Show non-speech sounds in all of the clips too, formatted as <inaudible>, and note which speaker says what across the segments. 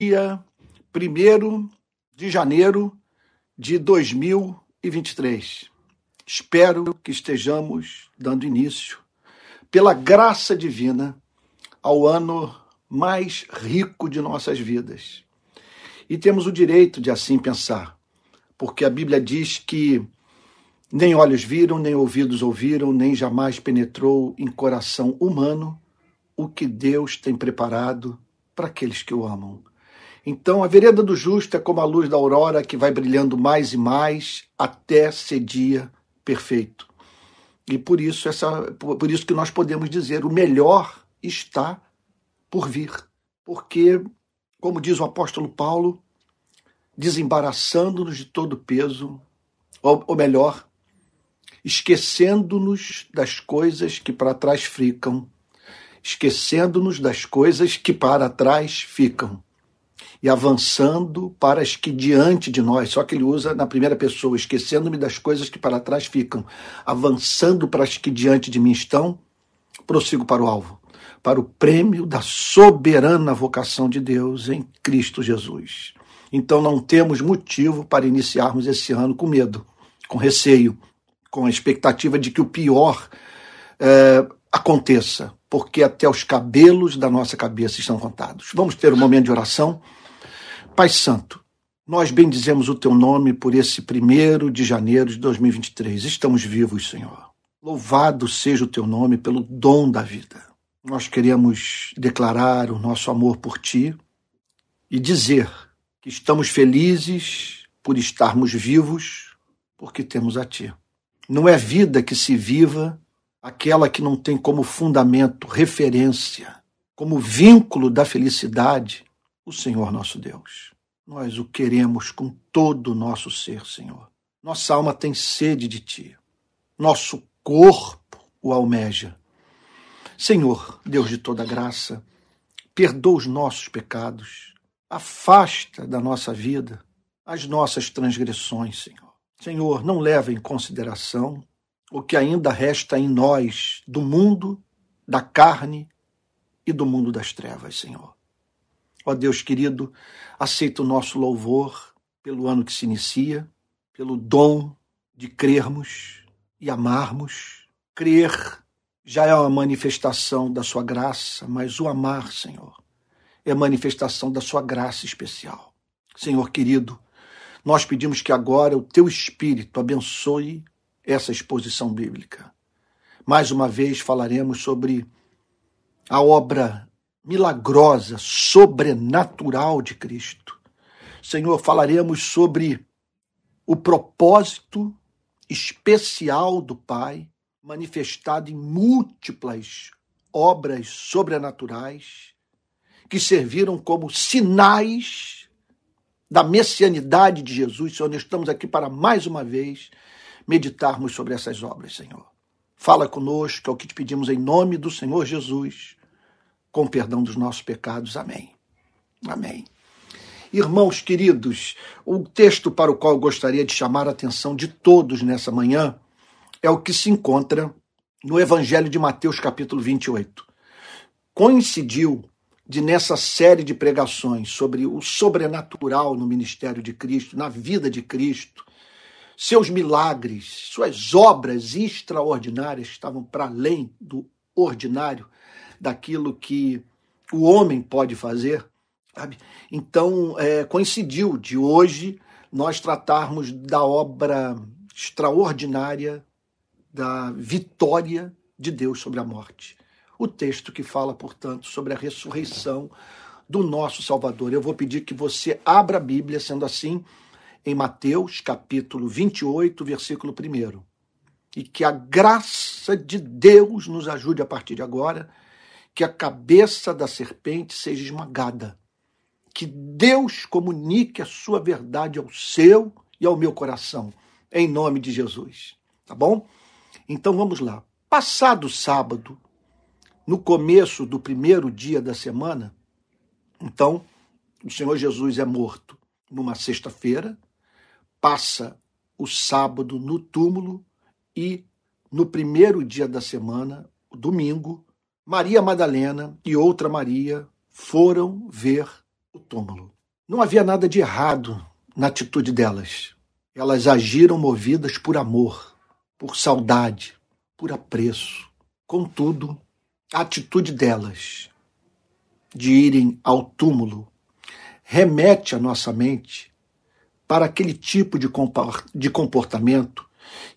Speaker 1: dia 1 de janeiro de 2023. Espero que estejamos dando início, pela graça divina, ao ano mais rico de nossas vidas. E temos o direito de assim pensar, porque a Bíblia diz que nem olhos viram, nem ouvidos ouviram, nem jamais penetrou em coração humano o que Deus tem preparado para aqueles que o amam. Então, a vereda do justo é como a luz da aurora que vai brilhando mais e mais até ser dia perfeito. E por isso, essa, por isso que nós podemos dizer: o melhor está por vir. Porque, como diz o apóstolo Paulo, desembaraçando-nos de todo peso, ou, ou melhor, esquecendo-nos das coisas que para trás ficam, esquecendo-nos das coisas que para trás ficam e avançando para as que diante de nós, só que ele usa na primeira pessoa, esquecendo-me das coisas que para trás ficam, avançando para as que diante de mim estão, prossigo para o alvo, para o prêmio da soberana vocação de Deus em Cristo Jesus. Então não temos motivo para iniciarmos esse ano com medo, com receio, com a expectativa de que o pior é, aconteça, porque até os cabelos da nossa cabeça estão contados. Vamos ter um momento de oração. Pai Santo, nós bendizemos o teu nome por esse primeiro de janeiro de 2023. Estamos vivos, Senhor. Louvado seja o teu nome pelo dom da vida. Nós queremos declarar o nosso amor por ti e dizer que estamos felizes por estarmos vivos porque temos a ti. Não é vida que se viva aquela que não tem como fundamento, referência, como vínculo da felicidade o Senhor nosso Deus. Nós o queremos com todo o nosso ser, Senhor. Nossa alma tem sede de Ti. Nosso corpo o almeja. Senhor, Deus de toda graça, perdoa os nossos pecados, afasta da nossa vida as nossas transgressões, Senhor. Senhor, não leva em consideração o que ainda resta em nós do mundo, da carne e do mundo das trevas, Senhor. Ó Deus querido, aceita o nosso louvor pelo ano que se inicia, pelo dom de crermos e amarmos. Crer já é uma manifestação da sua graça, mas o amar, Senhor, é manifestação da sua graça especial. Senhor querido, nós pedimos que agora o teu Espírito abençoe essa exposição bíblica. Mais uma vez falaremos sobre a obra milagrosa, sobrenatural de Cristo. Senhor, falaremos sobre o propósito especial do Pai, manifestado em múltiplas obras sobrenaturais que serviram como sinais da messianidade de Jesus. Senhor, nós estamos aqui para mais uma vez meditarmos sobre essas obras, Senhor. Fala conosco, é o que te pedimos em nome do Senhor Jesus com perdão dos nossos pecados. Amém. Amém. Irmãos queridos, o texto para o qual gostaria de chamar a atenção de todos nessa manhã é o que se encontra no Evangelho de Mateus, capítulo 28. Coincidiu de, nessa série de pregações sobre o sobrenatural no ministério de Cristo, na vida de Cristo, seus milagres, suas obras extraordinárias estavam para além do ordinário daquilo que o homem pode fazer. Sabe? Então, é, coincidiu de hoje nós tratarmos da obra extraordinária da vitória de Deus sobre a morte. O texto que fala, portanto, sobre a ressurreição do nosso Salvador. Eu vou pedir que você abra a Bíblia, sendo assim, em Mateus, capítulo 28, versículo 1. E que a graça de Deus nos ajude a partir de agora que a cabeça da serpente seja esmagada. Que Deus comunique a sua verdade ao seu e ao meu coração, em nome de Jesus. Tá bom? Então vamos lá. Passado sábado, no começo do primeiro dia da semana, então o Senhor Jesus é morto numa sexta-feira, passa o sábado no túmulo e no primeiro dia da semana, domingo, Maria Madalena e outra Maria foram ver o túmulo. Não havia nada de errado na atitude delas. Elas agiram movidas por amor, por saudade, por apreço. Contudo, a atitude delas de irem ao túmulo remete a nossa mente para aquele tipo de comportamento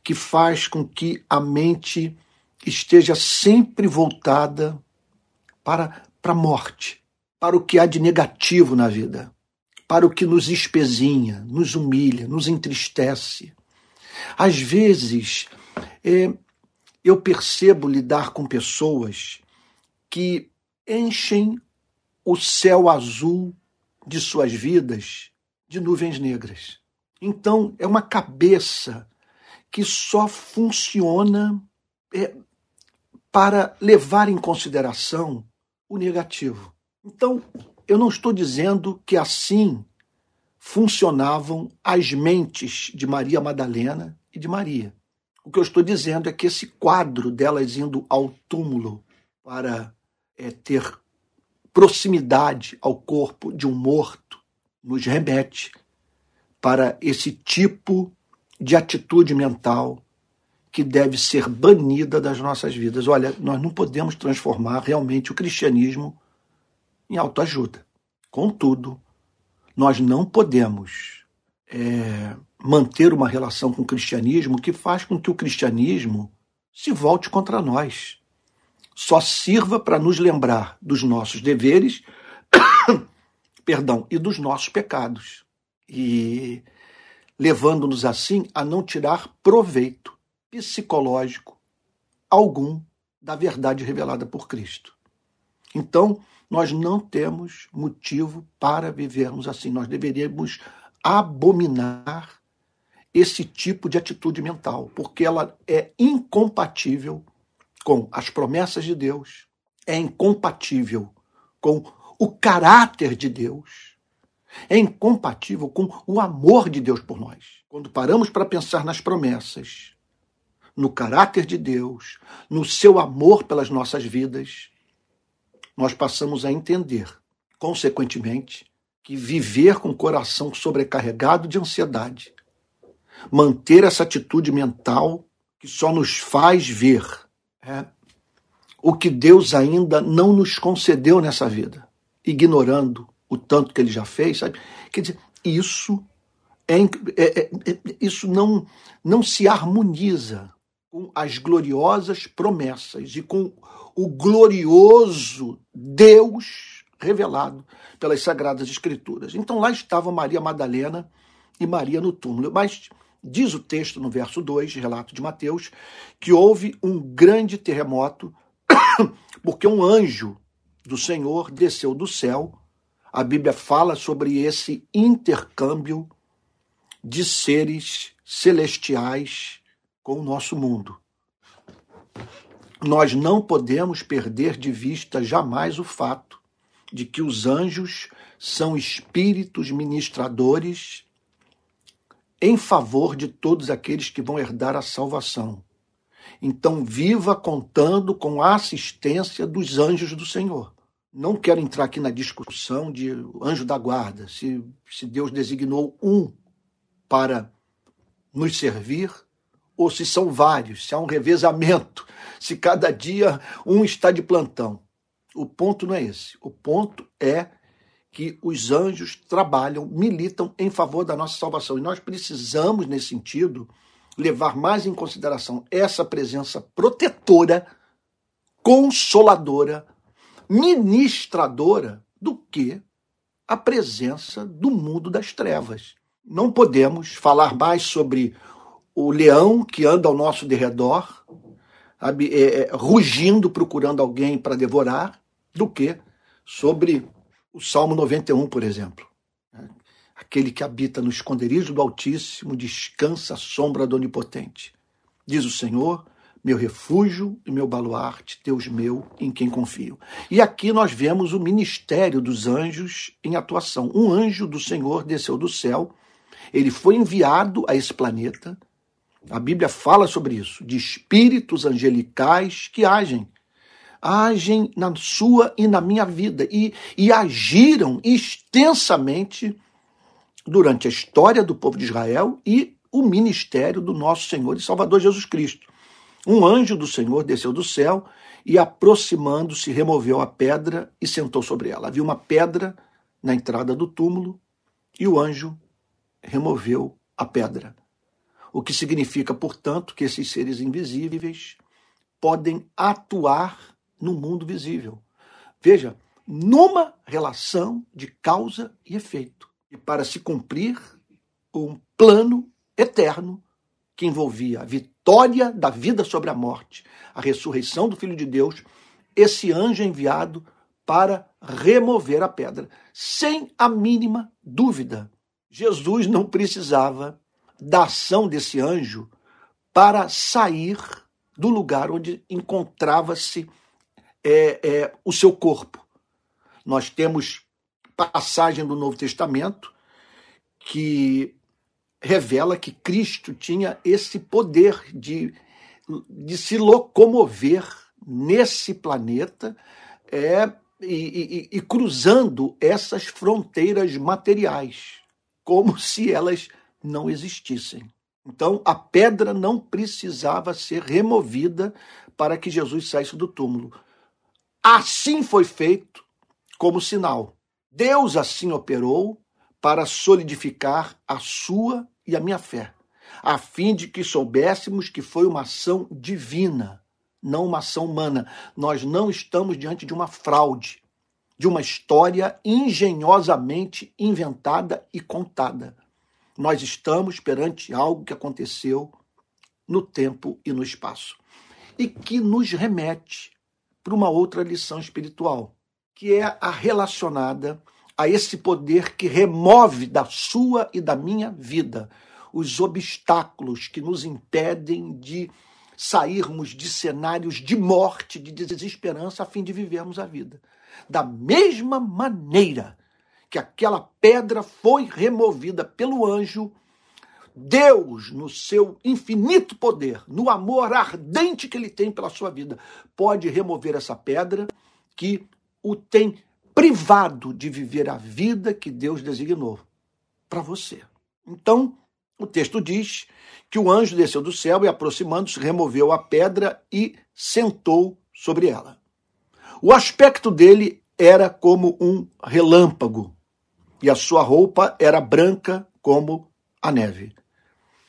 Speaker 1: que faz com que a mente esteja sempre voltada para, para a morte, para o que há de negativo na vida, para o que nos espezinha, nos humilha, nos entristece. Às vezes, é, eu percebo lidar com pessoas que enchem o céu azul de suas vidas de nuvens negras. Então, é uma cabeça que só funciona é, para levar em consideração o negativo. Então, eu não estou dizendo que assim funcionavam as mentes de Maria Madalena e de Maria. O que eu estou dizendo é que esse quadro delas indo ao túmulo para é, ter proximidade ao corpo de um morto nos remete para esse tipo de atitude mental que deve ser banida das nossas vidas. Olha, nós não podemos transformar realmente o cristianismo em autoajuda. Contudo, nós não podemos é, manter uma relação com o cristianismo que faz com que o cristianismo se volte contra nós. Só sirva para nos lembrar dos nossos deveres, <coughs> perdão, e dos nossos pecados. E levando-nos assim a não tirar proveito psicológico algum da verdade revelada por Cristo. Então, nós não temos motivo para vivermos assim. Nós deveríamos abominar esse tipo de atitude mental, porque ela é incompatível com as promessas de Deus, é incompatível com o caráter de Deus, é incompatível com o amor de Deus por nós. Quando paramos para pensar nas promessas, no caráter de Deus, no seu amor pelas nossas vidas, nós passamos a entender, consequentemente, que viver com o coração sobrecarregado de ansiedade, manter essa atitude mental que só nos faz ver é, o que Deus ainda não nos concedeu nessa vida, ignorando o tanto que ele já fez, sabe? Quer dizer, isso é, é, é, é isso não, não se harmoniza com as gloriosas promessas e com o glorioso Deus revelado pelas Sagradas Escrituras. Então lá estava Maria Madalena e Maria no túmulo. Mas diz o texto no verso 2, relato de Mateus, que houve um grande terremoto, <coughs> porque um anjo do Senhor desceu do céu. A Bíblia fala sobre esse intercâmbio de seres celestiais com o nosso mundo. Nós não podemos perder de vista jamais o fato de que os anjos são espíritos ministradores em favor de todos aqueles que vão herdar a salvação. Então, viva contando com a assistência dos anjos do Senhor. Não quero entrar aqui na discussão de anjo da guarda, se, se Deus designou um para nos servir ou se são vários, se há um revezamento, se cada dia um está de plantão. O ponto não é esse. O ponto é que os anjos trabalham, militam em favor da nossa salvação. E nós precisamos, nesse sentido, levar mais em consideração essa presença protetora, consoladora, ministradora do que a presença do mundo das trevas. Não podemos falar mais sobre o leão que anda ao nosso derredor, sabe, é, é, rugindo, procurando alguém para devorar, do que sobre o Salmo 91, por exemplo. Aquele que habita no esconderijo do Altíssimo descansa à sombra do Onipotente. Diz o Senhor, meu refúgio e meu baluarte, Deus meu, em quem confio. E aqui nós vemos o ministério dos anjos em atuação. Um anjo do Senhor desceu do céu, ele foi enviado a esse planeta a Bíblia fala sobre isso, de espíritos angelicais que agem agem na sua e na minha vida e, e agiram extensamente durante a história do povo de Israel e o ministério do nosso Senhor e Salvador Jesus Cristo. Um anjo do Senhor desceu do céu e, aproximando-se, removeu a pedra e sentou sobre ela. Havia uma pedra na entrada do túmulo e o anjo removeu a pedra. O que significa, portanto, que esses seres invisíveis podem atuar no mundo visível. Veja, numa relação de causa e efeito. E para se cumprir um plano eterno que envolvia a vitória da vida sobre a morte, a ressurreição do Filho de Deus, esse anjo enviado para remover a pedra, sem a mínima dúvida. Jesus não precisava da ação desse anjo para sair do lugar onde encontrava-se é, é, o seu corpo. Nós temos passagem do Novo Testamento que revela que Cristo tinha esse poder de, de se locomover nesse planeta é, e, e, e cruzando essas fronteiras materiais, como se elas não existissem. Então, a pedra não precisava ser removida para que Jesus saísse do túmulo. Assim foi feito como sinal. Deus assim operou para solidificar a sua e a minha fé, a fim de que soubéssemos que foi uma ação divina, não uma ação humana. Nós não estamos diante de uma fraude, de uma história engenhosamente inventada e contada. Nós estamos perante algo que aconteceu no tempo e no espaço e que nos remete para uma outra lição espiritual, que é a relacionada a esse poder que remove da sua e da minha vida os obstáculos que nos impedem de sairmos de cenários de morte, de desesperança, a fim de vivermos a vida. Da mesma maneira que aquela pedra foi removida pelo anjo, Deus, no seu infinito poder, no amor ardente que ele tem pela sua vida, pode remover essa pedra que o tem privado de viver a vida que Deus designou para você. Então, o texto diz que o anjo desceu do céu e, aproximando-se, removeu a pedra e sentou sobre ela. O aspecto dele era como um relâmpago e a sua roupa era branca como a neve.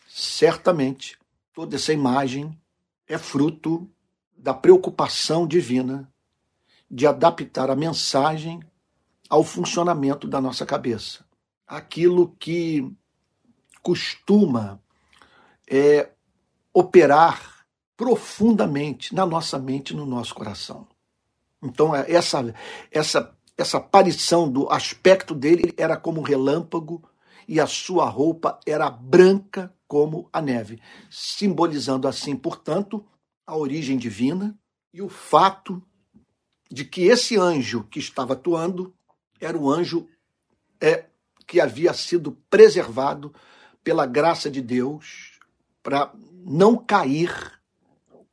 Speaker 1: Certamente, toda essa imagem é fruto da preocupação divina de adaptar a mensagem ao funcionamento da nossa cabeça. Aquilo que costuma é, operar profundamente na nossa mente no nosso coração. Então, é, essa, essa, essa aparição do aspecto dele era como um relâmpago e a sua roupa era branca como a neve, simbolizando assim, portanto, a origem divina e o fato de que esse anjo que estava atuando era o anjo é, que havia sido preservado pela graça de Deus para não cair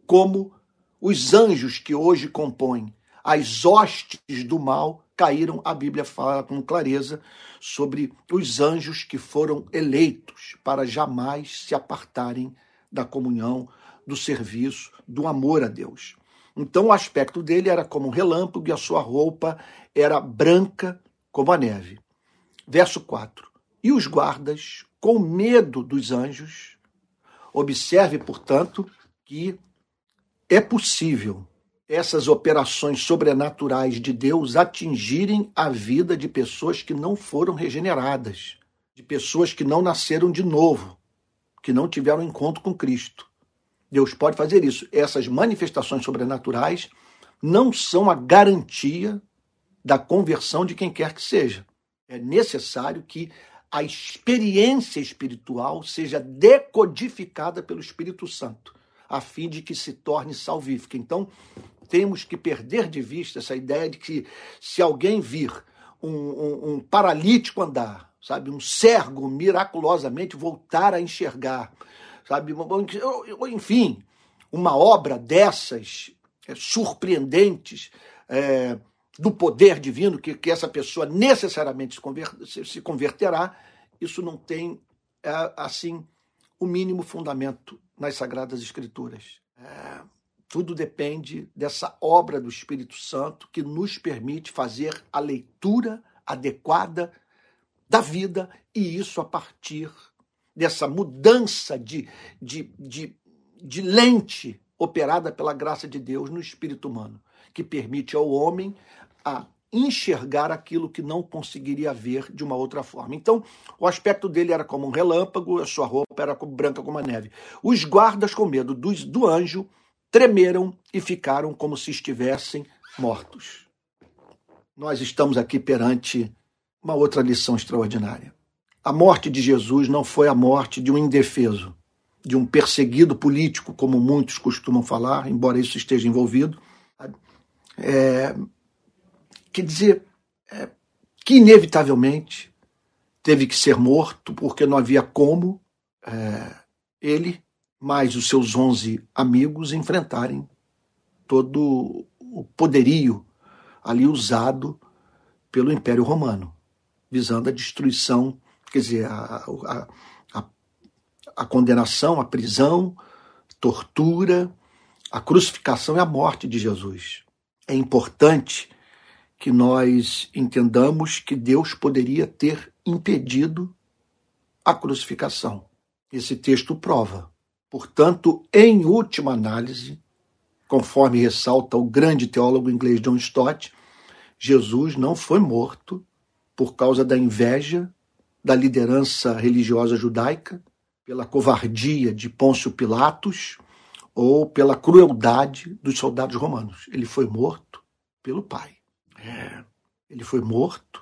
Speaker 1: como os anjos que hoje compõem as hostes do mal caíram. A Bíblia fala com clareza sobre os anjos que foram eleitos para jamais se apartarem da comunhão, do serviço, do amor a Deus. Então o aspecto dele era como um relâmpago e a sua roupa era branca como a neve. Verso 4. E os guardas, com medo dos anjos, observe, portanto, que é possível essas operações sobrenaturais de Deus atingirem a vida de pessoas que não foram regeneradas, de pessoas que não nasceram de novo, que não tiveram encontro com Cristo. Deus pode fazer isso. Essas manifestações sobrenaturais não são a garantia da conversão de quem quer que seja. É necessário que a experiência espiritual seja decodificada pelo Espírito Santo, a fim de que se torne salvífica. Então, temos que perder de vista essa ideia de que se alguém vir um, um, um paralítico andar, sabe, um cego miraculosamente voltar a enxergar, sabe? Enfim, uma obra dessas é, surpreendentes é, do poder divino, que, que essa pessoa necessariamente se, se converterá, isso não tem, é, assim, o mínimo fundamento nas Sagradas Escrituras. É, tudo depende dessa obra do Espírito Santo que nos permite fazer a leitura adequada da vida, e isso a partir dessa mudança de, de, de, de lente operada pela graça de Deus no espírito humano, que permite ao homem a enxergar aquilo que não conseguiria ver de uma outra forma. Então, o aspecto dele era como um relâmpago, a sua roupa era branca como a neve. Os guardas, com medo do, do anjo, tremeram e ficaram como se estivessem mortos. Nós estamos aqui perante uma outra lição extraordinária. A morte de Jesus não foi a morte de um indefeso, de um perseguido político, como muitos costumam falar, embora isso esteja envolvido. É, quer dizer, é, que inevitavelmente teve que ser morto, porque não havia como é, ele, mais os seus onze amigos, enfrentarem todo o poderio ali usado pelo Império Romano, visando a destruição, quer dizer, a, a, a, a condenação, a prisão, tortura, a crucificação e a morte de Jesus. É importante que nós entendamos que Deus poderia ter impedido a crucificação. Esse texto prova. Portanto, em última análise, conforme ressalta o grande teólogo inglês John Stott, Jesus não foi morto por causa da inveja da liderança religiosa judaica, pela covardia de Pôncio Pilatos ou pela crueldade dos soldados romanos. Ele foi morto pelo Pai. É, ele foi morto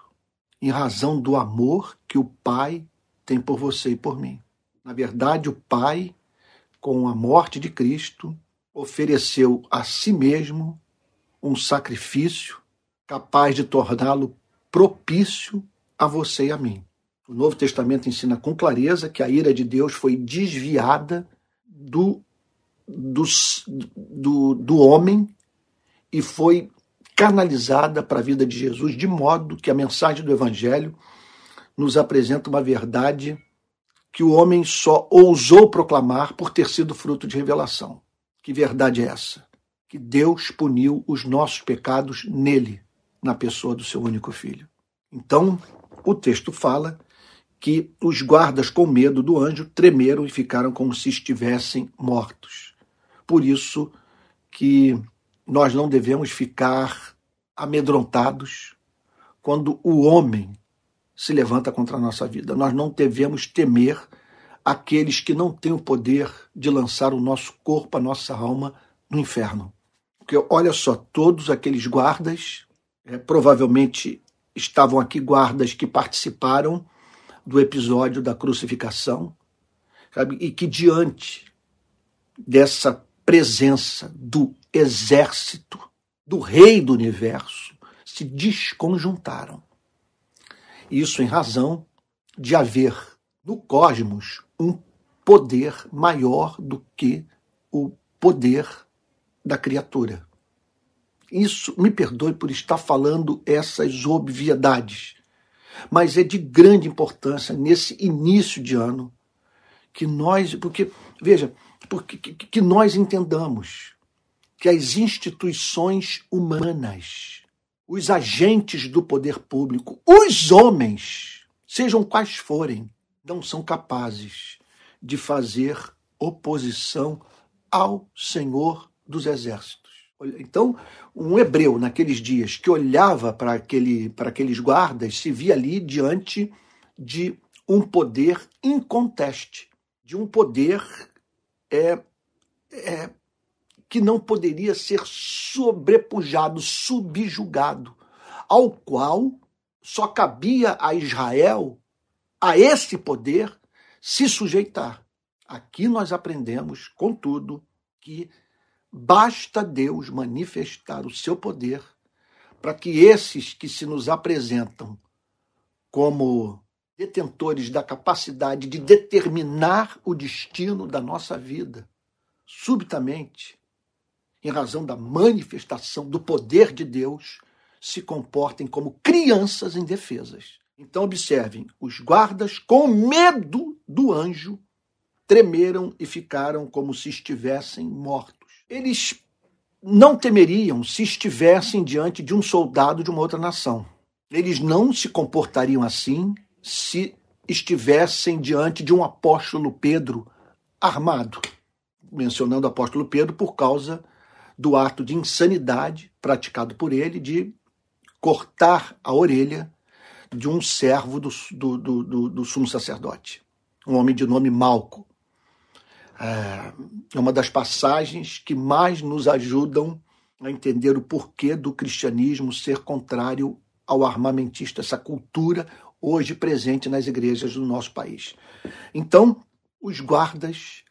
Speaker 1: em razão do amor que o Pai tem por você e por mim. Na verdade, o Pai, com a morte de Cristo, ofereceu a si mesmo um sacrifício capaz de torná-lo propício a você e a mim. O Novo Testamento ensina com clareza que a ira de Deus foi desviada do, do, do, do homem e foi canalizada para a vida de Jesus, de modo que a mensagem do Evangelho nos apresenta uma verdade que o homem só ousou proclamar por ter sido fruto de revelação. Que verdade é essa? Que Deus puniu os nossos pecados nele, na pessoa do seu único filho. Então, o texto fala que os guardas, com medo do anjo, tremeram e ficaram como se estivessem mortos. Por isso que nós não devemos ficar amedrontados quando o homem se levanta contra a nossa vida. Nós não devemos temer aqueles que não têm o poder de lançar o nosso corpo, a nossa alma no inferno. Porque olha só, todos aqueles guardas, é, provavelmente estavam aqui guardas que participaram do episódio da crucificação, sabe? e que diante dessa presença do exército do rei do universo se desconjuntaram. Isso em razão de haver no cosmos um poder maior do que o poder da criatura. Isso, me perdoe por estar falando essas obviedades, mas é de grande importância nesse início de ano que nós, porque veja, porque que, que nós entendamos que as instituições humanas, os agentes do poder público, os homens, sejam quais forem, não são capazes de fazer oposição ao Senhor dos Exércitos. Então, um hebreu naqueles dias que olhava para aquele, para aqueles guardas se via ali diante de um poder inconteste, de um poder é, é, que não poderia ser sobrepujado, subjugado, ao qual só cabia a Israel, a esse poder, se sujeitar. Aqui nós aprendemos, contudo, que basta Deus manifestar o seu poder para que esses que se nos apresentam como detentores da capacidade de determinar o destino da nossa vida, subitamente em razão da manifestação do poder de Deus, se comportem como crianças indefesas. Então, observem: os guardas, com medo do anjo, tremeram e ficaram como se estivessem mortos. Eles não temeriam se estivessem diante de um soldado de uma outra nação. Eles não se comportariam assim se estivessem diante de um apóstolo Pedro armado. Mencionando o apóstolo Pedro por causa do ato de insanidade praticado por ele de cortar a orelha de um servo do, do, do, do sumo sacerdote, um homem de nome Malco. É, é uma das passagens que mais nos ajudam a entender o porquê do cristianismo ser contrário ao armamentista, essa cultura hoje presente nas igrejas do nosso país. Então, os guardas,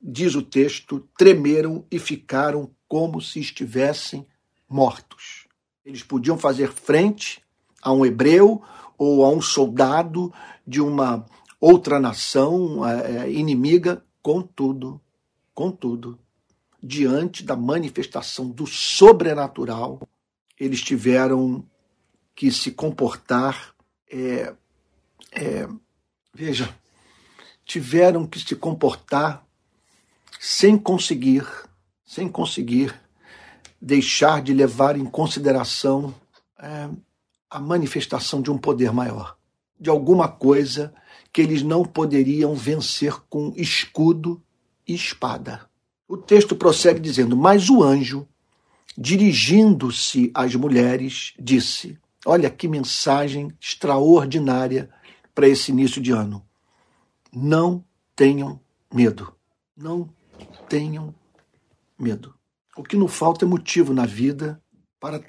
Speaker 1: diz o texto, tremeram e ficaram como se estivessem mortos. Eles podiam fazer frente a um hebreu ou a um soldado de uma outra nação é, inimiga, contudo, contudo, diante da manifestação do sobrenatural, eles tiveram que se comportar, é, é, veja, tiveram que se comportar sem conseguir, sem conseguir deixar de levar em consideração é, a manifestação de um poder maior, de alguma coisa que eles não poderiam vencer com escudo e espada. O texto prossegue dizendo: Mas o anjo, dirigindo-se às mulheres, disse: Olha que mensagem extraordinária para esse início de ano. Não tenham medo. Não tenham medo. O que nos falta é motivo na vida para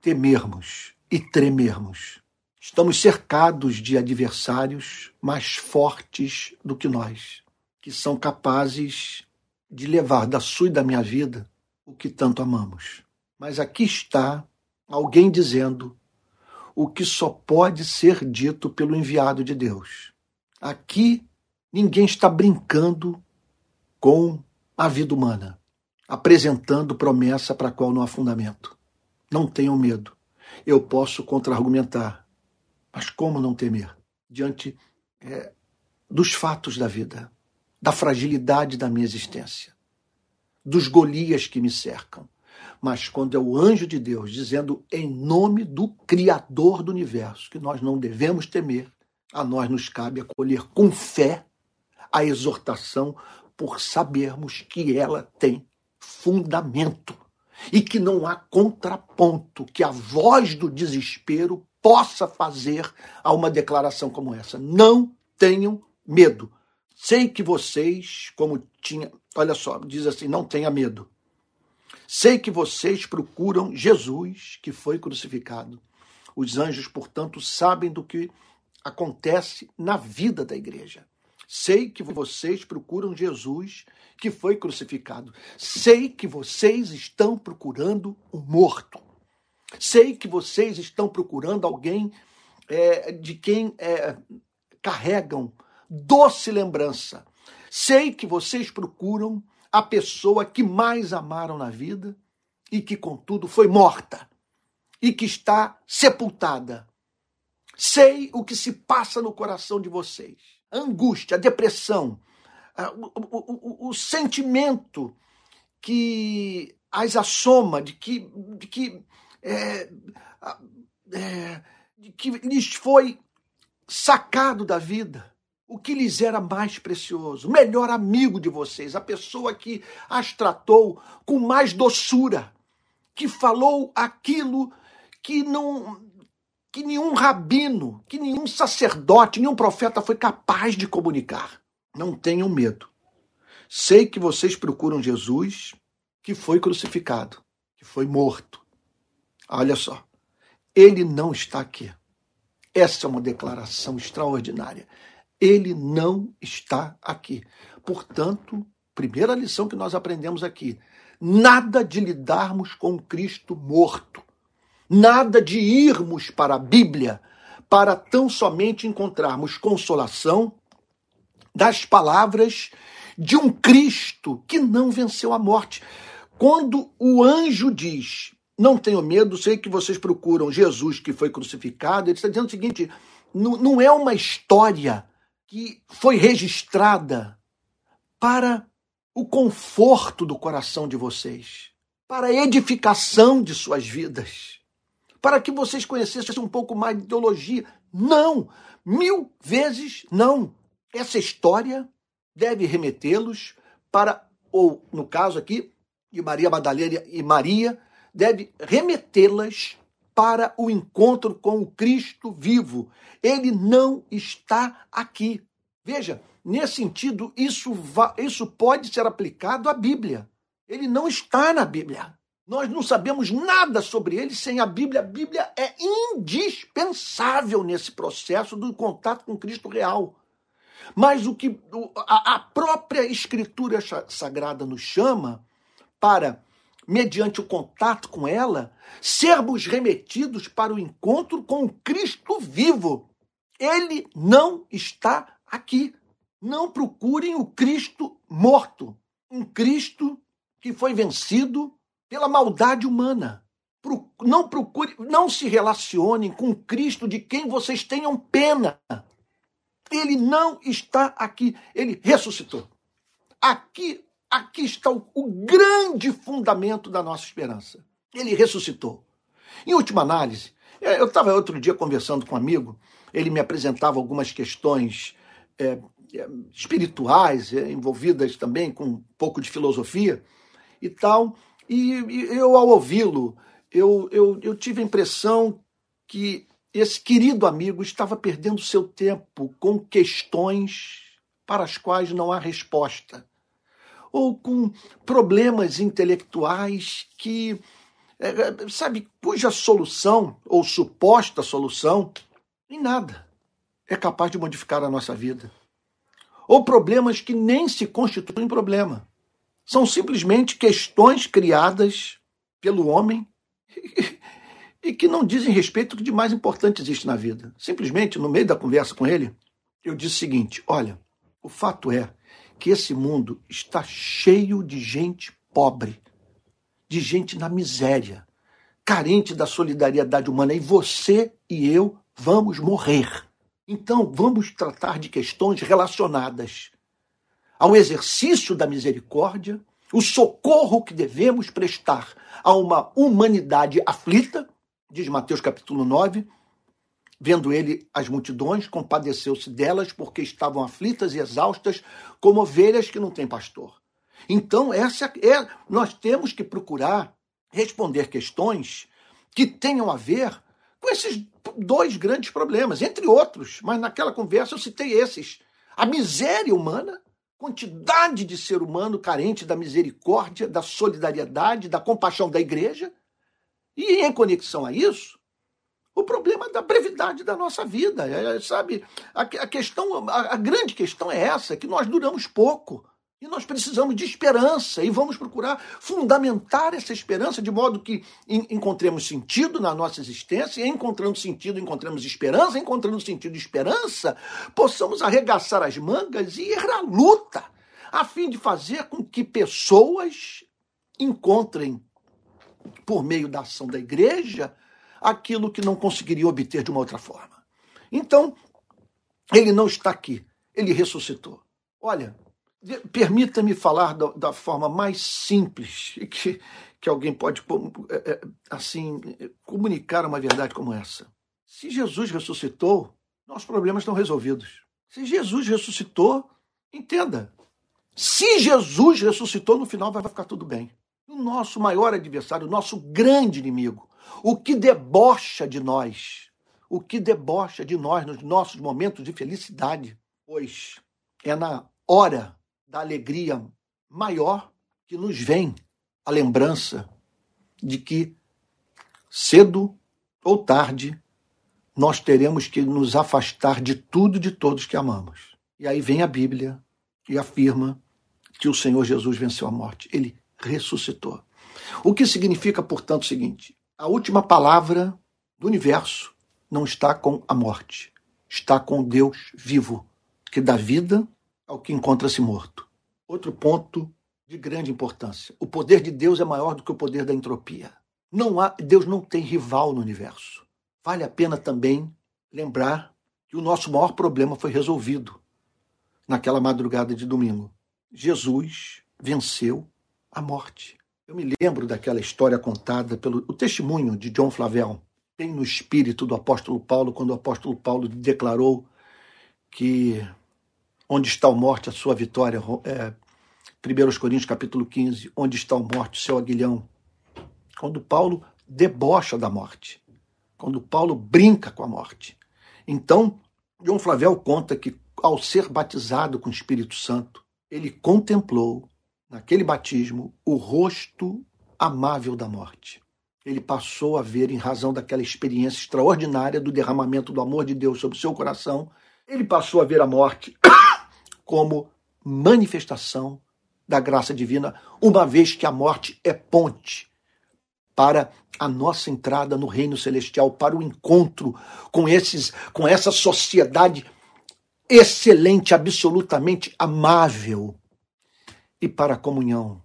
Speaker 1: temermos e tremermos. Estamos cercados de adversários mais fortes do que nós, que são capazes de levar da sua e da minha vida o que tanto amamos. Mas aqui está alguém dizendo o que só pode ser dito pelo enviado de Deus. Aqui ninguém está brincando com a vida humana, apresentando promessa para a qual não há fundamento. Não tenham medo. Eu posso contra-argumentar, mas como não temer diante é, dos fatos da vida, da fragilidade da minha existência, dos Golias que me cercam, mas quando é o anjo de Deus dizendo em nome do Criador do universo que nós não devemos temer, a nós nos cabe acolher com fé a exortação por sabermos que ela tem fundamento e que não há contraponto que a voz do desespero possa fazer a uma declaração como essa. Não tenham medo. Sei que vocês, como tinha, olha só, diz assim, não tenha medo. Sei que vocês procuram Jesus, que foi crucificado. Os anjos, portanto, sabem do que acontece na vida da igreja. Sei que vocês procuram Jesus, que foi crucificado. Sei que vocês estão procurando o um morto. Sei que vocês estão procurando alguém é, de quem é, carregam doce lembrança. Sei que vocês procuram a pessoa que mais amaram na vida e que, contudo, foi morta e que está sepultada. Sei o que se passa no coração de vocês: a angústia, a depressão, o, o, o, o sentimento que as assoma de que, de que, é, é, de que lhes foi sacado da vida o que lhes era mais precioso, o melhor amigo de vocês, a pessoa que as tratou com mais doçura, que falou aquilo que não que nenhum rabino, que nenhum sacerdote, nenhum profeta foi capaz de comunicar. Não tenham medo. Sei que vocês procuram Jesus, que foi crucificado, que foi morto. Olha só, ele não está aqui. Essa é uma declaração extraordinária. Ele não está aqui. Portanto, primeira lição que nós aprendemos aqui: nada de lidarmos com Cristo morto, nada de irmos para a Bíblia para tão somente encontrarmos consolação das palavras de um Cristo que não venceu a morte. Quando o anjo diz: Não tenho medo, sei que vocês procuram Jesus que foi crucificado, ele está dizendo o seguinte: não é uma história que foi registrada para o conforto do coração de vocês, para a edificação de suas vidas, para que vocês conhecessem um pouco mais de teologia. Não! Mil vezes não! Essa história deve remetê-los para, ou no caso aqui, de Maria Madalena e Maria, deve remetê-las para o encontro com o Cristo vivo. Ele não está aqui. Veja, nesse sentido, isso, isso pode ser aplicado à Bíblia. Ele não está na Bíblia. Nós não sabemos nada sobre ele sem a Bíblia. A Bíblia é indispensável nesse processo do contato com Cristo real. Mas o que a própria Escritura Sagrada nos chama para, mediante o contato com ela, sermos remetidos para o encontro com o Cristo vivo. Ele não está aqui. Não procurem o Cristo morto, um Cristo que foi vencido pela maldade humana. Não procure, não se relacionem com Cristo de quem vocês tenham pena. Ele não está aqui, ele ressuscitou. Aqui, aqui está o, o grande fundamento da nossa esperança. Ele ressuscitou. Em última análise, é, eu estava outro dia conversando com um amigo, ele me apresentava algumas questões é, é, espirituais, é, envolvidas também com um pouco de filosofia e tal, e, e eu, ao ouvi-lo, eu, eu, eu tive a impressão que esse querido amigo estava perdendo seu tempo com questões para as quais não há resposta, ou com problemas intelectuais que, é, é, sabe, cuja solução, ou suposta solução, em nada é capaz de modificar a nossa vida. Ou problemas que nem se constituem problema. São simplesmente questões criadas pelo homem <laughs> e que não dizem respeito ao que de mais importante existe na vida. Simplesmente, no meio da conversa com ele, eu disse o seguinte: olha, o fato é que esse mundo está cheio de gente pobre, de gente na miséria, carente da solidariedade humana, e você e eu vamos morrer. Então, vamos tratar de questões relacionadas ao exercício da misericórdia, o socorro que devemos prestar a uma humanidade aflita, diz Mateus capítulo 9. Vendo ele as multidões, compadeceu-se delas porque estavam aflitas e exaustas, como ovelhas que não têm pastor. Então, essa é, nós temos que procurar responder questões que tenham a ver com esses dois grandes problemas, entre outros, mas naquela conversa eu citei esses: a miséria humana, quantidade de ser humano carente da misericórdia, da solidariedade, da compaixão da igreja, e em conexão a isso, o problema da brevidade da nossa vida, é, sabe? A, a questão, a, a grande questão é essa, que nós duramos pouco. E nós precisamos de esperança e vamos procurar fundamentar essa esperança de modo que encontremos sentido na nossa existência, e encontrando sentido, encontramos esperança, encontrando sentido e esperança, possamos arregaçar as mangas e ir à luta, a fim de fazer com que pessoas encontrem, por meio da ação da igreja, aquilo que não conseguiriam obter de uma outra forma. Então, ele não está aqui, ele ressuscitou. Olha, Permita-me falar da, da, forma mais simples que, que alguém pode é, é, assim comunicar uma verdade como essa. Se Jesus ressuscitou, nossos problemas estão resolvidos. Se Jesus ressuscitou, entenda. Se Jesus ressuscitou, no final vai ficar tudo bem. O nosso maior adversário, o nosso grande inimigo, o que debocha de nós, o que debocha de nós nos nossos momentos de felicidade, pois é na hora da alegria maior que nos vem a lembrança de que cedo ou tarde nós teremos que nos afastar de tudo e de todos que amamos. E aí vem a Bíblia e afirma que o Senhor Jesus venceu a morte. Ele ressuscitou. O que significa, portanto, o seguinte: a última palavra do universo não está com a morte, está com Deus vivo, que dá vida ao que encontra-se morto. Outro ponto de grande importância. O poder de Deus é maior do que o poder da entropia. Não há, Deus não tem rival no universo. Vale a pena também lembrar que o nosso maior problema foi resolvido naquela madrugada de domingo. Jesus venceu a morte. Eu me lembro daquela história contada pelo o testemunho de John Flavel. Tem no espírito do apóstolo Paulo, quando o apóstolo Paulo declarou que onde está a morte, a sua vitória. É, 1 Coríntios capítulo 15, onde está a morte, o seu aguilhão. Quando Paulo debocha da morte. Quando Paulo brinca com a morte. Então, João Flavel conta que ao ser batizado com o Espírito Santo, ele contemplou naquele batismo o rosto amável da morte. Ele passou a ver, em razão daquela experiência extraordinária do derramamento do amor de Deus sobre o seu coração, ele passou a ver a morte como manifestação da graça divina, uma vez que a morte é ponte para a nossa entrada no reino celestial, para o encontro com esses com essa sociedade excelente, absolutamente amável e para a comunhão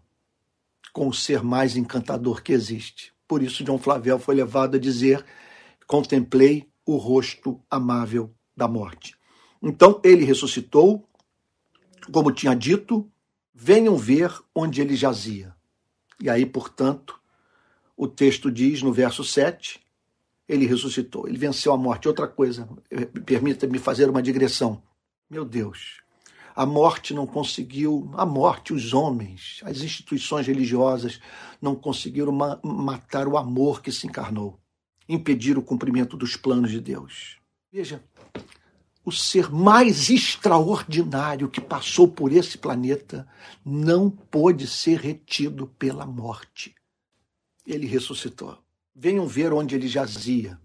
Speaker 1: com o ser mais encantador que existe. Por isso João Flavel foi levado a dizer: "Contemplei o rosto amável da morte". Então ele ressuscitou, como tinha dito, venham ver onde ele jazia. E aí, portanto, o texto diz no verso 7, ele ressuscitou, ele venceu a morte. Outra coisa, permita-me fazer uma digressão. Meu Deus, a morte não conseguiu, a morte, os homens, as instituições religiosas não conseguiram ma matar o amor que se encarnou, impedir o cumprimento dos planos de Deus. Veja, o ser mais extraordinário que passou por esse planeta não pôde ser retido pela morte. Ele ressuscitou. Venham ver onde ele jazia.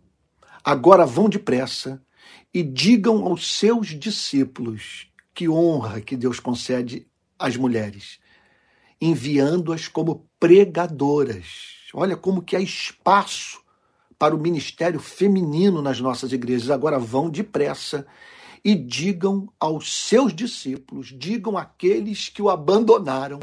Speaker 1: Agora vão depressa e digam aos seus discípulos que honra que Deus concede às mulheres, enviando-as como pregadoras. Olha como que há espaço para o ministério feminino nas nossas igrejas. Agora vão depressa e digam aos seus discípulos, digam àqueles que o abandonaram,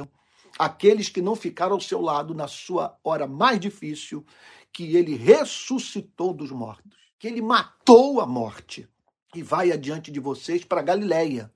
Speaker 1: aqueles que não ficaram ao seu lado na sua hora mais difícil, que ele ressuscitou dos mortos, que ele matou a morte e vai adiante de vocês para Galiléia.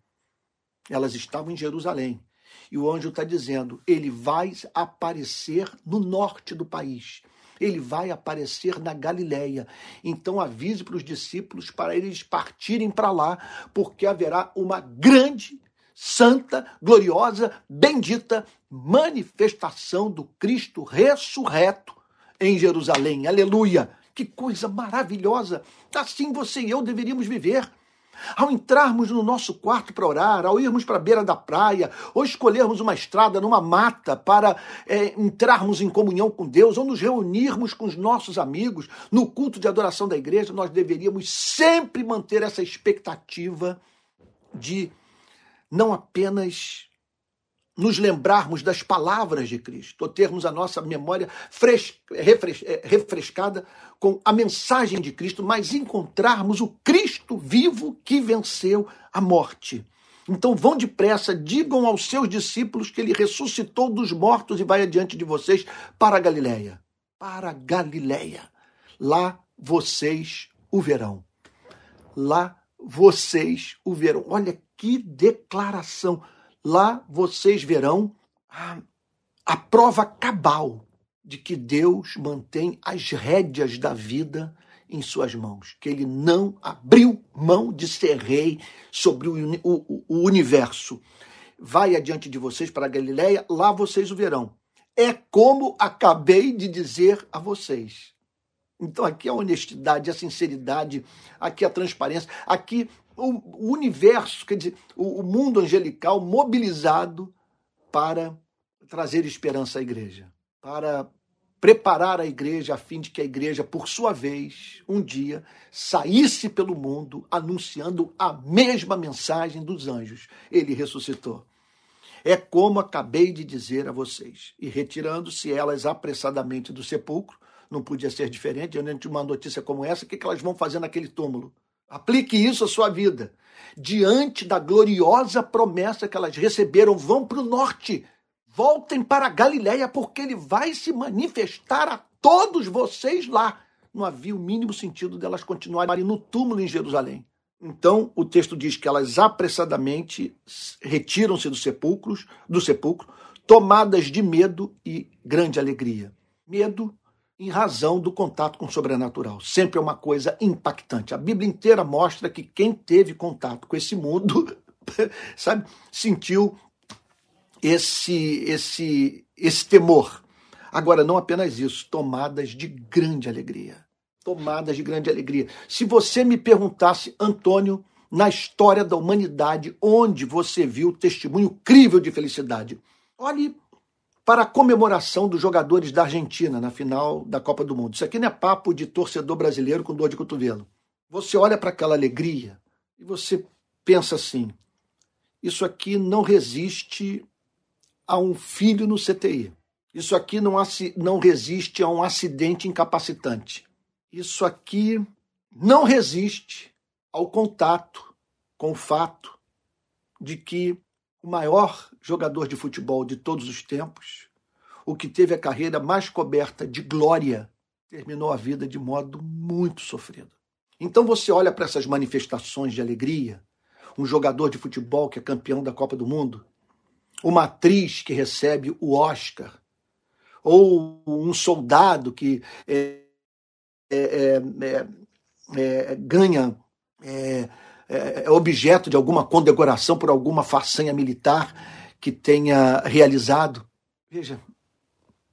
Speaker 1: Elas estavam em Jerusalém. E o anjo está dizendo: ele vai aparecer no norte do país ele vai aparecer na Galileia. Então avise para os discípulos para eles partirem para lá, porque haverá uma grande, santa, gloriosa, bendita manifestação do Cristo ressurreto em Jerusalém. Aleluia! Que coisa maravilhosa! Assim você e eu deveríamos viver. Ao entrarmos no nosso quarto para orar, ao irmos para a beira da praia, ou escolhermos uma estrada numa mata para é, entrarmos em comunhão com Deus, ou nos reunirmos com os nossos amigos no culto de adoração da igreja, nós deveríamos sempre manter essa expectativa de não apenas nos lembrarmos das palavras de Cristo, ou termos a nossa memória é, refrescada com a mensagem de Cristo, mas encontrarmos o Cristo vivo que venceu a morte. Então vão depressa, digam aos seus discípulos que ele ressuscitou dos mortos e vai adiante de vocês para a Galiléia. Para a Galiléia. Lá vocês o verão. Lá vocês o verão. Olha que declaração Lá vocês verão a, a prova cabal de que Deus mantém as rédeas da vida em suas mãos, que ele não abriu mão de ser rei sobre o, o, o universo. Vai adiante de vocês para a Galiléia, lá vocês o verão. É como acabei de dizer a vocês. Então aqui a honestidade, a sinceridade, aqui a transparência, aqui o, universo, quer dizer, o, mundo angelical mobilizado para trazer esperança à igreja, para preparar a igreja a fim de que a igreja, por sua vez, um dia saísse pelo mundo anunciando a mesma mensagem dos anjos. Ele ressuscitou. É como acabei de dizer a vocês. E retirando-se elas apressadamente do sepulcro, não podia ser diferente, diante de uma notícia como essa, o que elas vão fazer naquele túmulo? Aplique isso à sua vida. Diante da gloriosa promessa que elas receberam, vão para o norte. Voltem para a Galiléia, porque ele vai se manifestar a todos vocês lá. Não havia o mínimo sentido delas continuarem no túmulo em Jerusalém. Então, o texto diz que elas apressadamente retiram-se dos sepulcros, do sepulcro, tomadas de medo e grande alegria. Medo em razão do contato com o sobrenatural. Sempre é uma coisa impactante. A Bíblia inteira mostra que quem teve contato com esse mundo, <laughs> sabe, sentiu esse esse esse temor. Agora não apenas isso, tomadas de grande alegria tomadas de grande alegria. Se você me perguntasse, Antônio, na história da humanidade, onde você viu testemunho crível de felicidade, olhe para a comemoração dos jogadores da Argentina na final da Copa do Mundo. Isso aqui não é papo de torcedor brasileiro com dor de cotovelo. Você olha para aquela alegria e você pensa assim: isso aqui não resiste a um filho no CTI. Isso aqui não, não resiste a um acidente incapacitante. Isso aqui não resiste ao contato com o fato de que o maior jogador de futebol de todos os tempos, o que teve a carreira mais coberta de glória, terminou a vida de modo muito sofrido. Então você olha para essas manifestações de alegria, um jogador de futebol que é campeão da Copa do Mundo, uma atriz que recebe o Oscar, ou um soldado que é, é é, ganha é, é, objeto de alguma condecoração por alguma façanha militar que tenha realizado. Veja,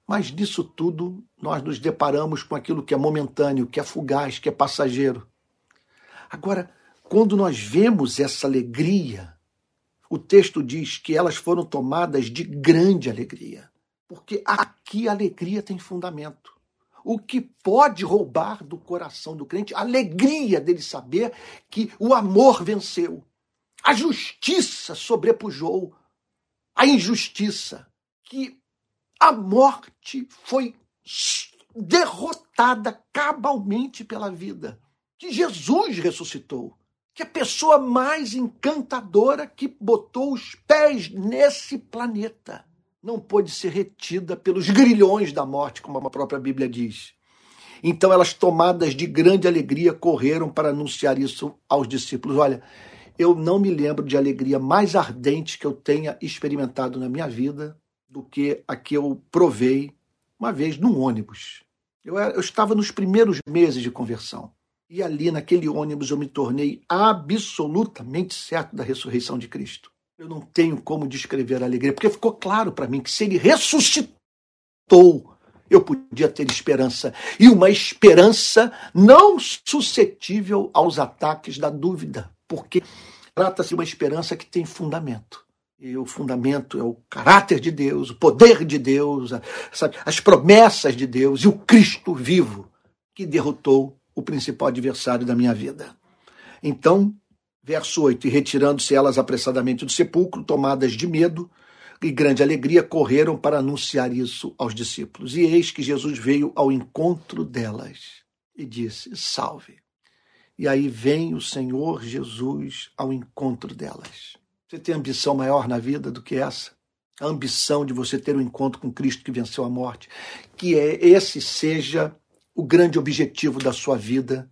Speaker 1: mas disso tudo nós nos deparamos com aquilo que é momentâneo, que é fugaz, que é passageiro. Agora, quando nós vemos essa alegria, o texto diz que elas foram tomadas de grande alegria, porque aqui a alegria tem fundamento o que pode roubar do coração do crente a alegria dele saber que o amor venceu, a justiça sobrepujou a injustiça, que a morte foi derrotada cabalmente pela vida, que Jesus ressuscitou, que a pessoa mais encantadora que botou os pés nesse planeta não pôde ser retida pelos grilhões da morte, como a própria Bíblia diz. Então elas, tomadas de grande alegria, correram para anunciar isso aos discípulos. Olha, eu não me lembro de alegria mais ardente que eu tenha experimentado na minha vida do que a que eu provei uma vez num ônibus. Eu, era, eu estava nos primeiros meses de conversão. E ali, naquele ônibus, eu me tornei absolutamente certo da ressurreição de Cristo. Eu não tenho como descrever a alegria, porque ficou claro para mim que se ele ressuscitou, eu podia ter esperança. E uma esperança não suscetível aos ataques da dúvida, porque trata-se de uma esperança que tem fundamento. E o fundamento é o caráter de Deus, o poder de Deus, sabe, as promessas de Deus e o Cristo vivo que derrotou o principal adversário da minha vida. Então, Verso 8: E retirando-se elas apressadamente do sepulcro, tomadas de medo e grande alegria, correram para anunciar isso aos discípulos. E eis que Jesus veio ao encontro delas e disse: Salve. E aí vem o Senhor Jesus ao encontro delas. Você tem ambição maior na vida do que essa? A ambição de você ter um encontro com Cristo que venceu a morte. Que é, esse seja o grande objetivo da sua vida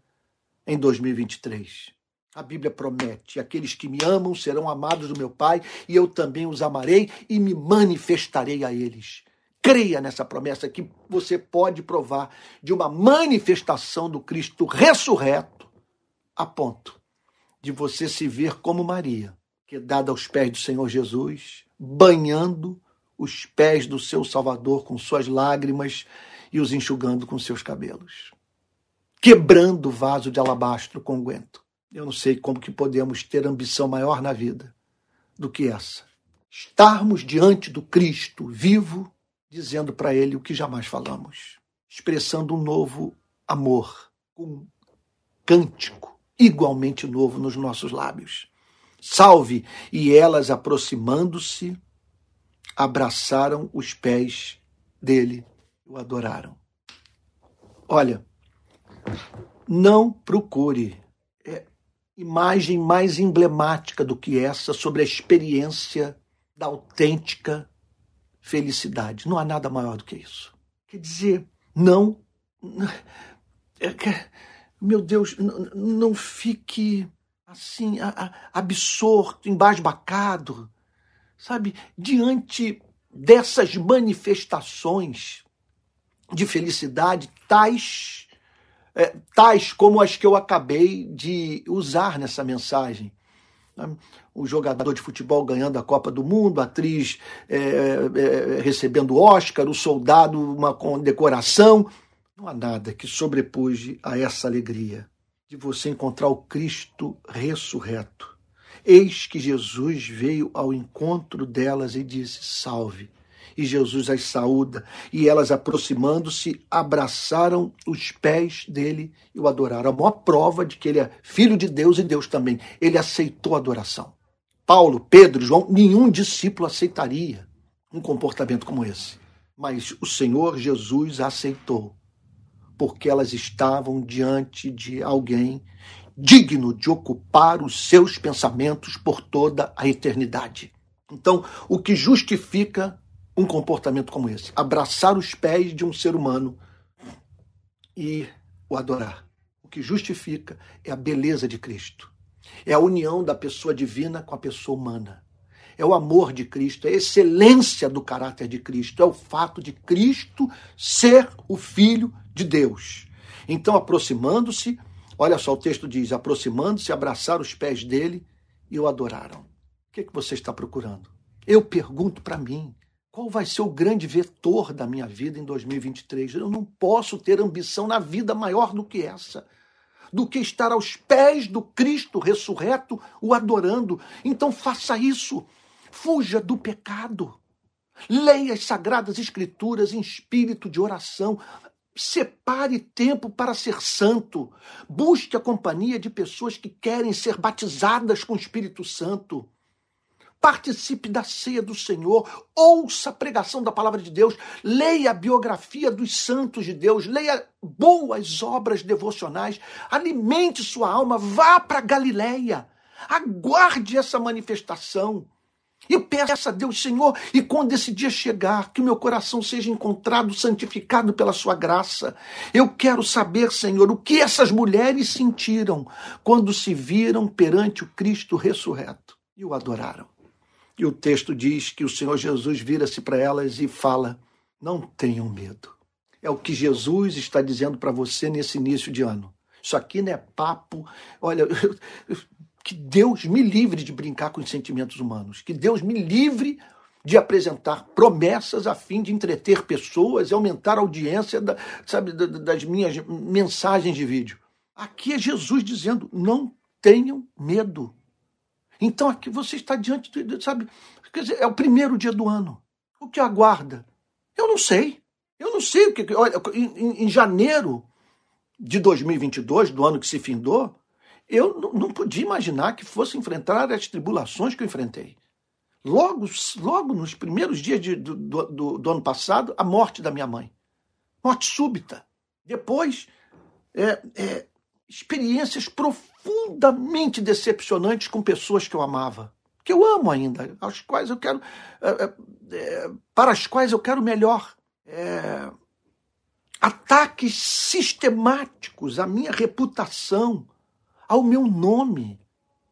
Speaker 1: em 2023. A Bíblia promete: aqueles que me amam serão amados do meu Pai, e eu também os amarei e me manifestarei a eles. Creia nessa promessa que você pode provar de uma manifestação do Cristo ressurreto, a ponto de você se ver como Maria, que é dada aos pés do Senhor Jesus, banhando os pés do seu Salvador com suas lágrimas e os enxugando com seus cabelos, quebrando o vaso de alabastro com guento eu não sei como que podemos ter ambição maior na vida do que essa. Estarmos diante do Cristo vivo, dizendo para ele o que jamais falamos, expressando um novo amor, um cântico igualmente novo nos nossos lábios. Salve! E elas, aproximando-se, abraçaram os pés dele e o adoraram. Olha, não procure imagem mais emblemática do que essa sobre a experiência da autêntica felicidade. Não há nada maior do que isso. Quer dizer, não. É meu Deus, não fique assim, absorto, embasbacado, sabe, diante dessas manifestações de felicidade, tais, é, tais como as que eu acabei de usar nessa mensagem. O jogador de futebol ganhando a Copa do Mundo, a atriz é, é, recebendo Oscar, o soldado uma condecoração. Não há nada que sobrepuja a essa alegria de você encontrar o Cristo ressurreto. Eis que Jesus veio ao encontro delas e disse: Salve. E Jesus as saúda, e elas, aproximando-se, abraçaram os pés dele e o adoraram. A maior prova de que ele é filho de Deus e Deus também. Ele aceitou a adoração. Paulo, Pedro, João, nenhum discípulo aceitaria um comportamento como esse. Mas o Senhor Jesus aceitou porque elas estavam diante de alguém digno de ocupar os seus pensamentos por toda a eternidade. Então, o que justifica um comportamento como esse? Abraçar os pés de um ser humano e o adorar. O que justifica é a beleza de Cristo. É a união da pessoa divina com a pessoa humana. É o amor de Cristo, é a excelência do caráter de Cristo, é o fato de Cristo ser o Filho de Deus. Então, aproximando-se, olha só, o texto diz: aproximando-se, abraçaram os pés dele e o adoraram. O que, é que você está procurando? Eu pergunto para mim: qual vai ser o grande vetor da minha vida em 2023? Eu não posso ter ambição na vida maior do que essa, do que estar aos pés do Cristo ressurreto, o adorando. Então faça isso. Fuja do pecado. Leia as sagradas escrituras em espírito de oração. Separe tempo para ser santo. Busque a companhia de pessoas que querem ser batizadas com o Espírito Santo. Participe da ceia do Senhor, ouça a pregação da palavra de Deus, leia a biografia dos santos de Deus, leia boas obras devocionais, alimente sua alma, vá para Galiléia, aguarde essa manifestação. E peça a Deus, Senhor, e quando esse dia chegar, que o meu coração seja encontrado santificado pela sua graça. Eu quero saber, Senhor, o que essas mulheres sentiram quando se viram perante o Cristo ressurreto e o adoraram. E o texto diz que o Senhor Jesus vira-se para elas e fala: Não tenham medo. É o que Jesus está dizendo para você nesse início de ano. Isso aqui não é papo. Olha, <laughs> que Deus me livre de brincar com os sentimentos humanos, que Deus me livre de apresentar promessas a fim de entreter pessoas e aumentar a audiência da, sabe, das minhas mensagens de vídeo. Aqui é Jesus dizendo: não tenham medo. Então aqui você está diante, de, sabe, quer dizer, é o primeiro dia do ano. O que aguarda? Eu não sei. Eu não sei o que. Olha, em, em janeiro de 2022, do ano que se findou, eu não podia imaginar que fosse enfrentar as tribulações que eu enfrentei. Logo, logo nos primeiros dias de, do, do, do, ano passado, a morte da minha mãe. Morte súbita. Depois, é, é, experiências profundamente decepcionantes com pessoas que eu amava, que eu amo ainda, quais eu quero, é, é para as quais eu quero melhor. É, ataques sistemáticos à minha reputação, ao meu nome,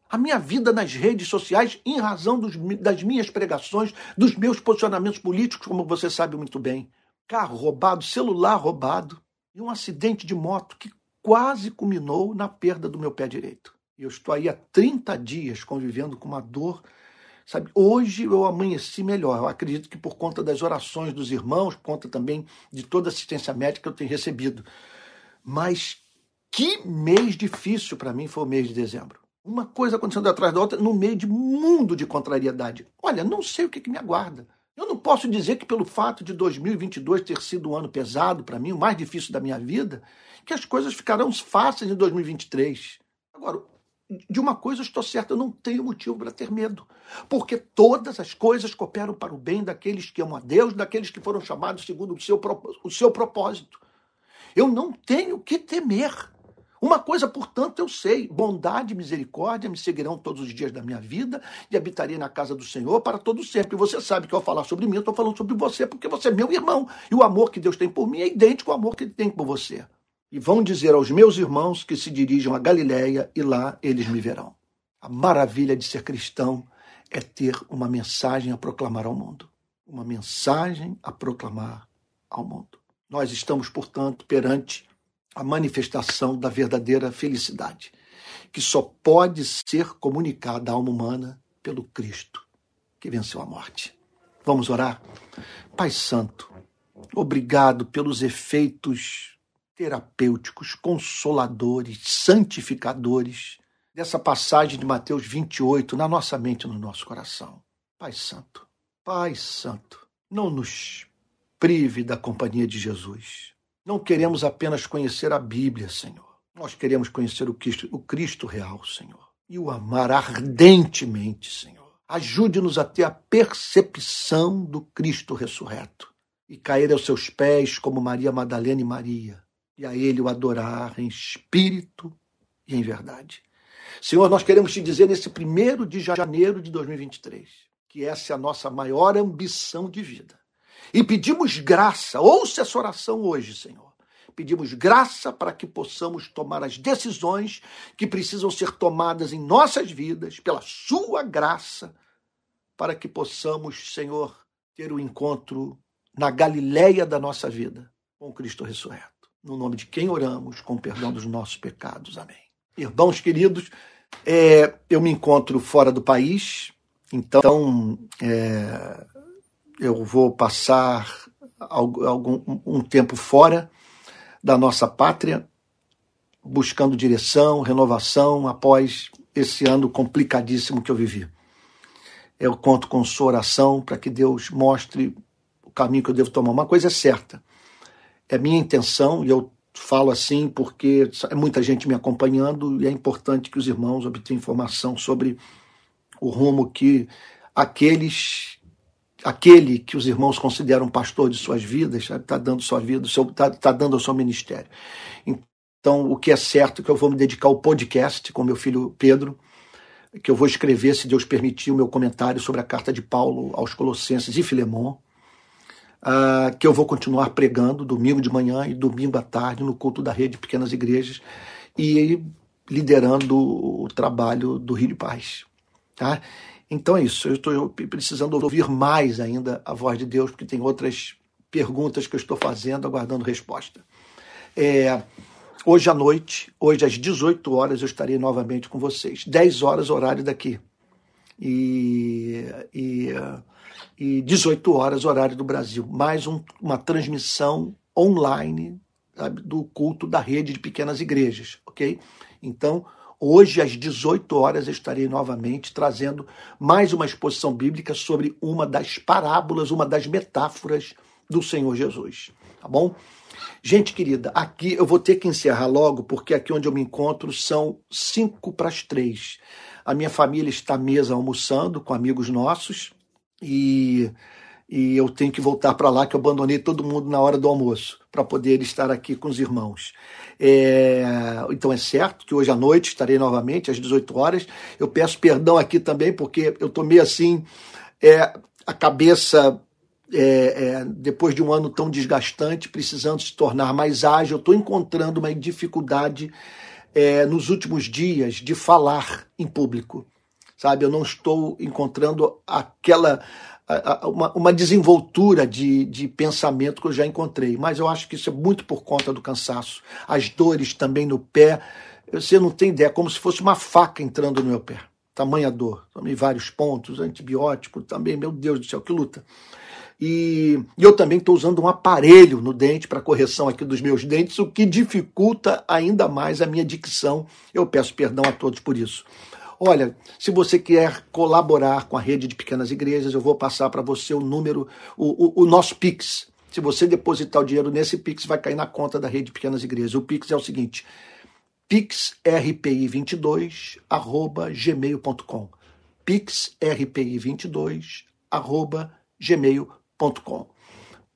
Speaker 1: à minha vida nas redes sociais, em razão dos, das minhas pregações, dos meus posicionamentos políticos, como você sabe muito bem. Carro roubado, celular roubado e um acidente de moto que quase culminou na perda do meu pé direito. Eu estou aí há 30 dias convivendo com uma dor. Sabe, hoje eu amanheci melhor. Eu acredito que por conta das orações dos irmãos, por conta também de toda a assistência médica que eu tenho recebido. Mas que mês difícil para mim foi o mês de dezembro. Uma coisa acontecendo atrás da outra no meio de mundo de contrariedade. Olha, não sei o que, que me aguarda. Eu não posso dizer que pelo fato de 2022 ter sido um ano pesado para mim, o mais difícil da minha vida, que as coisas ficarão fáceis em 2023. Agora, de uma coisa eu estou certo, eu não tenho motivo para ter medo, porque todas as coisas cooperam para o bem daqueles que amam a Deus, daqueles que foram chamados segundo o seu, o seu propósito. Eu não tenho que temer. Uma coisa, portanto, eu sei: bondade e misericórdia me seguirão todos os dias da minha vida e habitarei na casa do Senhor para todo sempre. E você sabe que ao falar sobre mim, eu estou falando sobre você, porque você é meu irmão. E o amor que Deus tem por mim é idêntico ao amor que ele tem por você. E vão dizer aos meus irmãos que se dirijam a Galiléia e lá eles me verão. A maravilha de ser cristão é ter uma mensagem a proclamar ao mundo. Uma mensagem a proclamar ao mundo. Nós estamos, portanto, perante a manifestação da verdadeira felicidade, que só pode ser comunicada à alma humana pelo Cristo, que venceu a morte. Vamos orar? Pai Santo, obrigado pelos efeitos terapêuticos, consoladores, santificadores dessa passagem de Mateus 28 na nossa mente e no nosso coração. Pai Santo, Pai Santo, não nos prive da companhia de Jesus. Não queremos apenas conhecer a Bíblia, Senhor. Nós queremos conhecer o Cristo, o Cristo real, Senhor, e o amar ardentemente, Senhor. Ajude-nos a ter a percepção do Cristo ressurreto e cair aos seus pés como Maria Madalena e Maria, e a Ele o adorar em espírito e em verdade. Senhor, nós queremos te dizer nesse primeiro de janeiro de 2023 que essa é a nossa maior ambição de vida e pedimos graça, ouça essa oração hoje, Senhor. Pedimos graça para que possamos tomar as decisões que precisam ser tomadas em nossas vidas, pela Sua graça, para que possamos, Senhor, ter o um encontro na Galileia da nossa vida com Cristo ressurreto. No nome de quem oramos, com perdão dos nossos pecados. Amém. Irmãos queridos, é, eu me encontro fora do país, então é, eu vou passar algum um tempo fora da nossa pátria, buscando direção, renovação após esse ano complicadíssimo que eu vivi. Eu conto com sua oração para que Deus mostre o caminho que eu devo tomar. Uma coisa é certa, é minha intenção, e eu falo assim porque é muita gente me acompanhando e é importante que os irmãos obtenham informação sobre o rumo que aqueles aquele que os irmãos consideram pastor de suas vidas, está dando sua vida, está tá dando ao seu ministério. Então, o que é certo é que eu vou me dedicar ao podcast com meu filho Pedro, que eu vou escrever, se Deus permitir, o meu comentário sobre a carta de Paulo aos Colossenses e Filemon, uh, que eu vou continuar pregando domingo de manhã e domingo à tarde no culto da rede de pequenas igrejas e liderando o trabalho do Rio de Paz. Tá? Então é isso, eu estou precisando ouvir mais ainda a voz de Deus, porque tem outras perguntas que eu estou fazendo, aguardando resposta. É, hoje à noite, hoje às 18 horas, eu estarei novamente com vocês. 10 horas, horário daqui. E, e, e 18 horas, horário do Brasil. Mais um, uma transmissão online sabe, do culto da rede de pequenas igrejas, ok? Então, Hoje, às 18 horas, estarei novamente trazendo mais uma exposição bíblica sobre uma das parábolas, uma das metáforas do Senhor Jesus. Tá bom? Gente querida, aqui eu vou ter que encerrar logo, porque aqui onde eu me encontro são cinco para as três. A minha família está à mesa almoçando com amigos nossos e e eu tenho que voltar para lá, que eu abandonei todo mundo na hora do almoço, para poder estar aqui com os irmãos. É, então é certo que hoje à noite estarei novamente, às 18 horas. Eu peço perdão aqui também, porque eu tomei assim é, a cabeça. É, é, depois de um ano tão desgastante, precisando se tornar mais ágil, eu estou encontrando uma dificuldade é, nos últimos dias de falar em público, sabe? Eu não estou encontrando aquela uma, uma desenvoltura de, de pensamento que eu já encontrei. Mas eu acho que isso é muito por conta do cansaço. As dores também no pé. Você não tem ideia, é como se fosse uma faca entrando no meu pé. Tamanha dor. Tomei vários pontos, antibiótico também, meu Deus do céu, que luta. E, e eu também estou usando um aparelho no dente para correção aqui dos meus dentes, o que dificulta ainda mais a minha dicção. Eu peço perdão a todos por isso. Olha, se você quer colaborar com a rede de pequenas igrejas, eu vou passar para você o número, o, o, o, nosso Pix. Se você depositar o dinheiro nesse Pix, vai cair na conta da rede de pequenas igrejas. O Pix é o seguinte: pixrpi22 gmail.com pixrpi22 gmail.com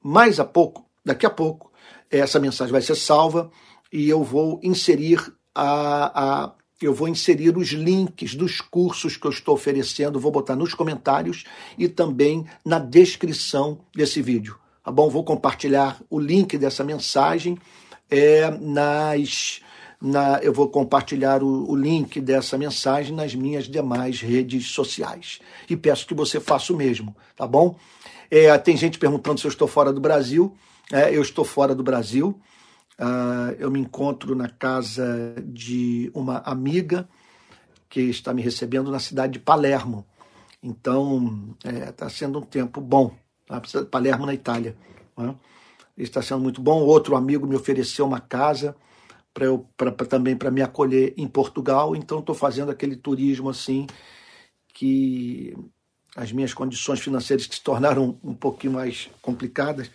Speaker 1: Mais a pouco, daqui a pouco, essa mensagem vai ser salva e eu vou inserir a, a eu vou inserir os links dos cursos que eu estou oferecendo, vou botar nos comentários e também na descrição desse vídeo. Tá bom? Vou compartilhar o link dessa mensagem é, nas. Na, eu vou compartilhar o, o link dessa mensagem nas minhas demais redes sociais. E peço que você faça o mesmo, tá bom? É, tem gente perguntando se eu estou fora do Brasil. É, eu estou fora do Brasil. Uh, eu me encontro na casa de uma amiga que está me recebendo na cidade de Palermo. Então, está é, sendo um tempo bom. Tá? Palermo, na Itália. Né? Está sendo muito bom. Outro amigo me ofereceu uma casa para eu pra, pra, também para me acolher em Portugal. Então, estou fazendo aquele turismo assim que as minhas condições financeiras que se tornaram um pouquinho mais complicadas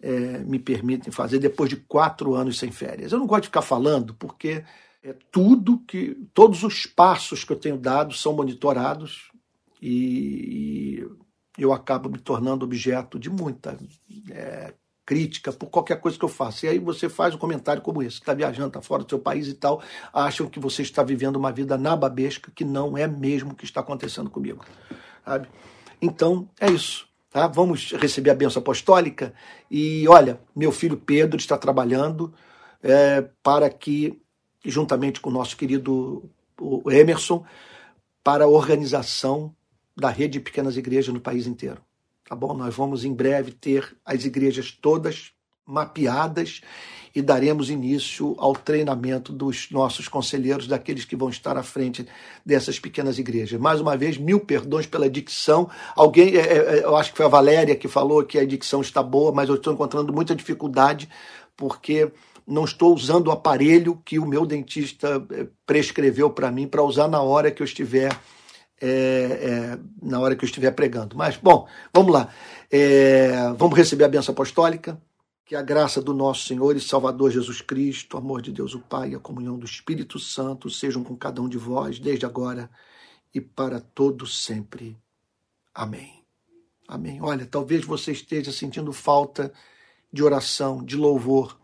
Speaker 1: é, me permitem fazer depois de quatro anos sem férias. Eu não gosto de ficar falando porque é tudo que todos os passos que eu tenho dado são monitorados e, eu acabo me tornando objeto de muita é, crítica por qualquer coisa que eu faça. E aí você faz um comentário como esse, está viajando, está fora do seu país e tal, acham que você está vivendo uma vida nababesca que não é mesmo o que está acontecendo comigo. Sabe? Então, é isso. Tá? Vamos receber a benção apostólica. E olha, meu filho Pedro está trabalhando é, para que, juntamente com o nosso querido Emerson, para a organização da rede de pequenas igrejas no país inteiro. Tá bom? Nós vamos em breve ter as igrejas todas mapeadas e daremos início ao treinamento dos nossos conselheiros, daqueles que vão estar à frente dessas pequenas igrejas. Mais uma vez, mil perdões pela dicção. Alguém, é, é, é, eu acho que foi a Valéria que falou que a dicção está boa, mas eu estou encontrando muita dificuldade porque não estou usando o aparelho que o meu dentista prescreveu para mim para usar na hora que eu estiver é, é, na hora que eu estiver pregando. Mas, bom, vamos lá. É, vamos receber a benção apostólica. Que a graça do nosso Senhor e Salvador Jesus Cristo, o amor de Deus o Pai e a comunhão do Espírito Santo sejam com cada um de vós, desde agora e para todo sempre. Amém. Amém. Olha, talvez você esteja sentindo falta de oração, de louvor.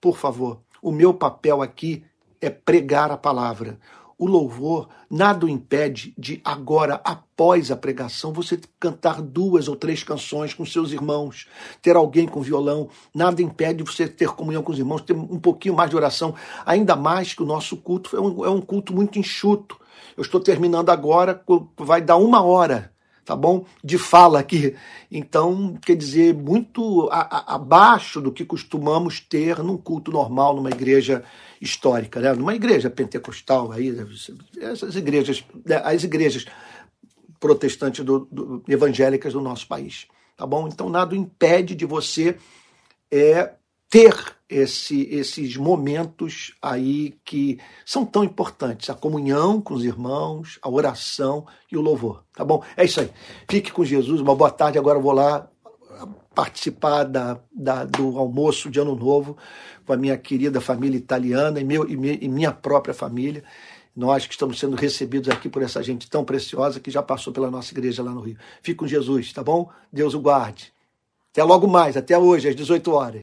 Speaker 1: Por favor, o meu papel aqui é pregar a palavra o louvor nada o impede de agora, após a pregação, você cantar duas ou três canções com seus irmãos, ter alguém com violão, nada impede você ter comunhão com os irmãos, ter um pouquinho mais de oração, ainda mais que o nosso culto é um, é um culto muito enxuto. Eu estou terminando agora, vai dar uma hora tá bom? De fala aqui. Então, quer dizer, muito a, a, abaixo do que costumamos ter num culto normal, numa igreja histórica, né? Numa igreja pentecostal, aí, essas igrejas, né? as igrejas protestantes do, do, evangélicas do nosso país, tá bom? Então, nada impede de você é, ter esse, esses momentos aí que são tão importantes, a comunhão com os irmãos, a oração e o louvor, tá bom? É isso aí. Fique com Jesus, uma boa tarde. Agora eu vou lá participar da, da, do almoço de Ano Novo com a minha querida família italiana e, meu, e, minha, e minha própria família. Nós que estamos sendo recebidos aqui por essa gente tão preciosa que já passou pela nossa igreja lá no Rio. Fique com Jesus, tá bom? Deus o guarde. Até logo mais, até hoje, às 18 horas.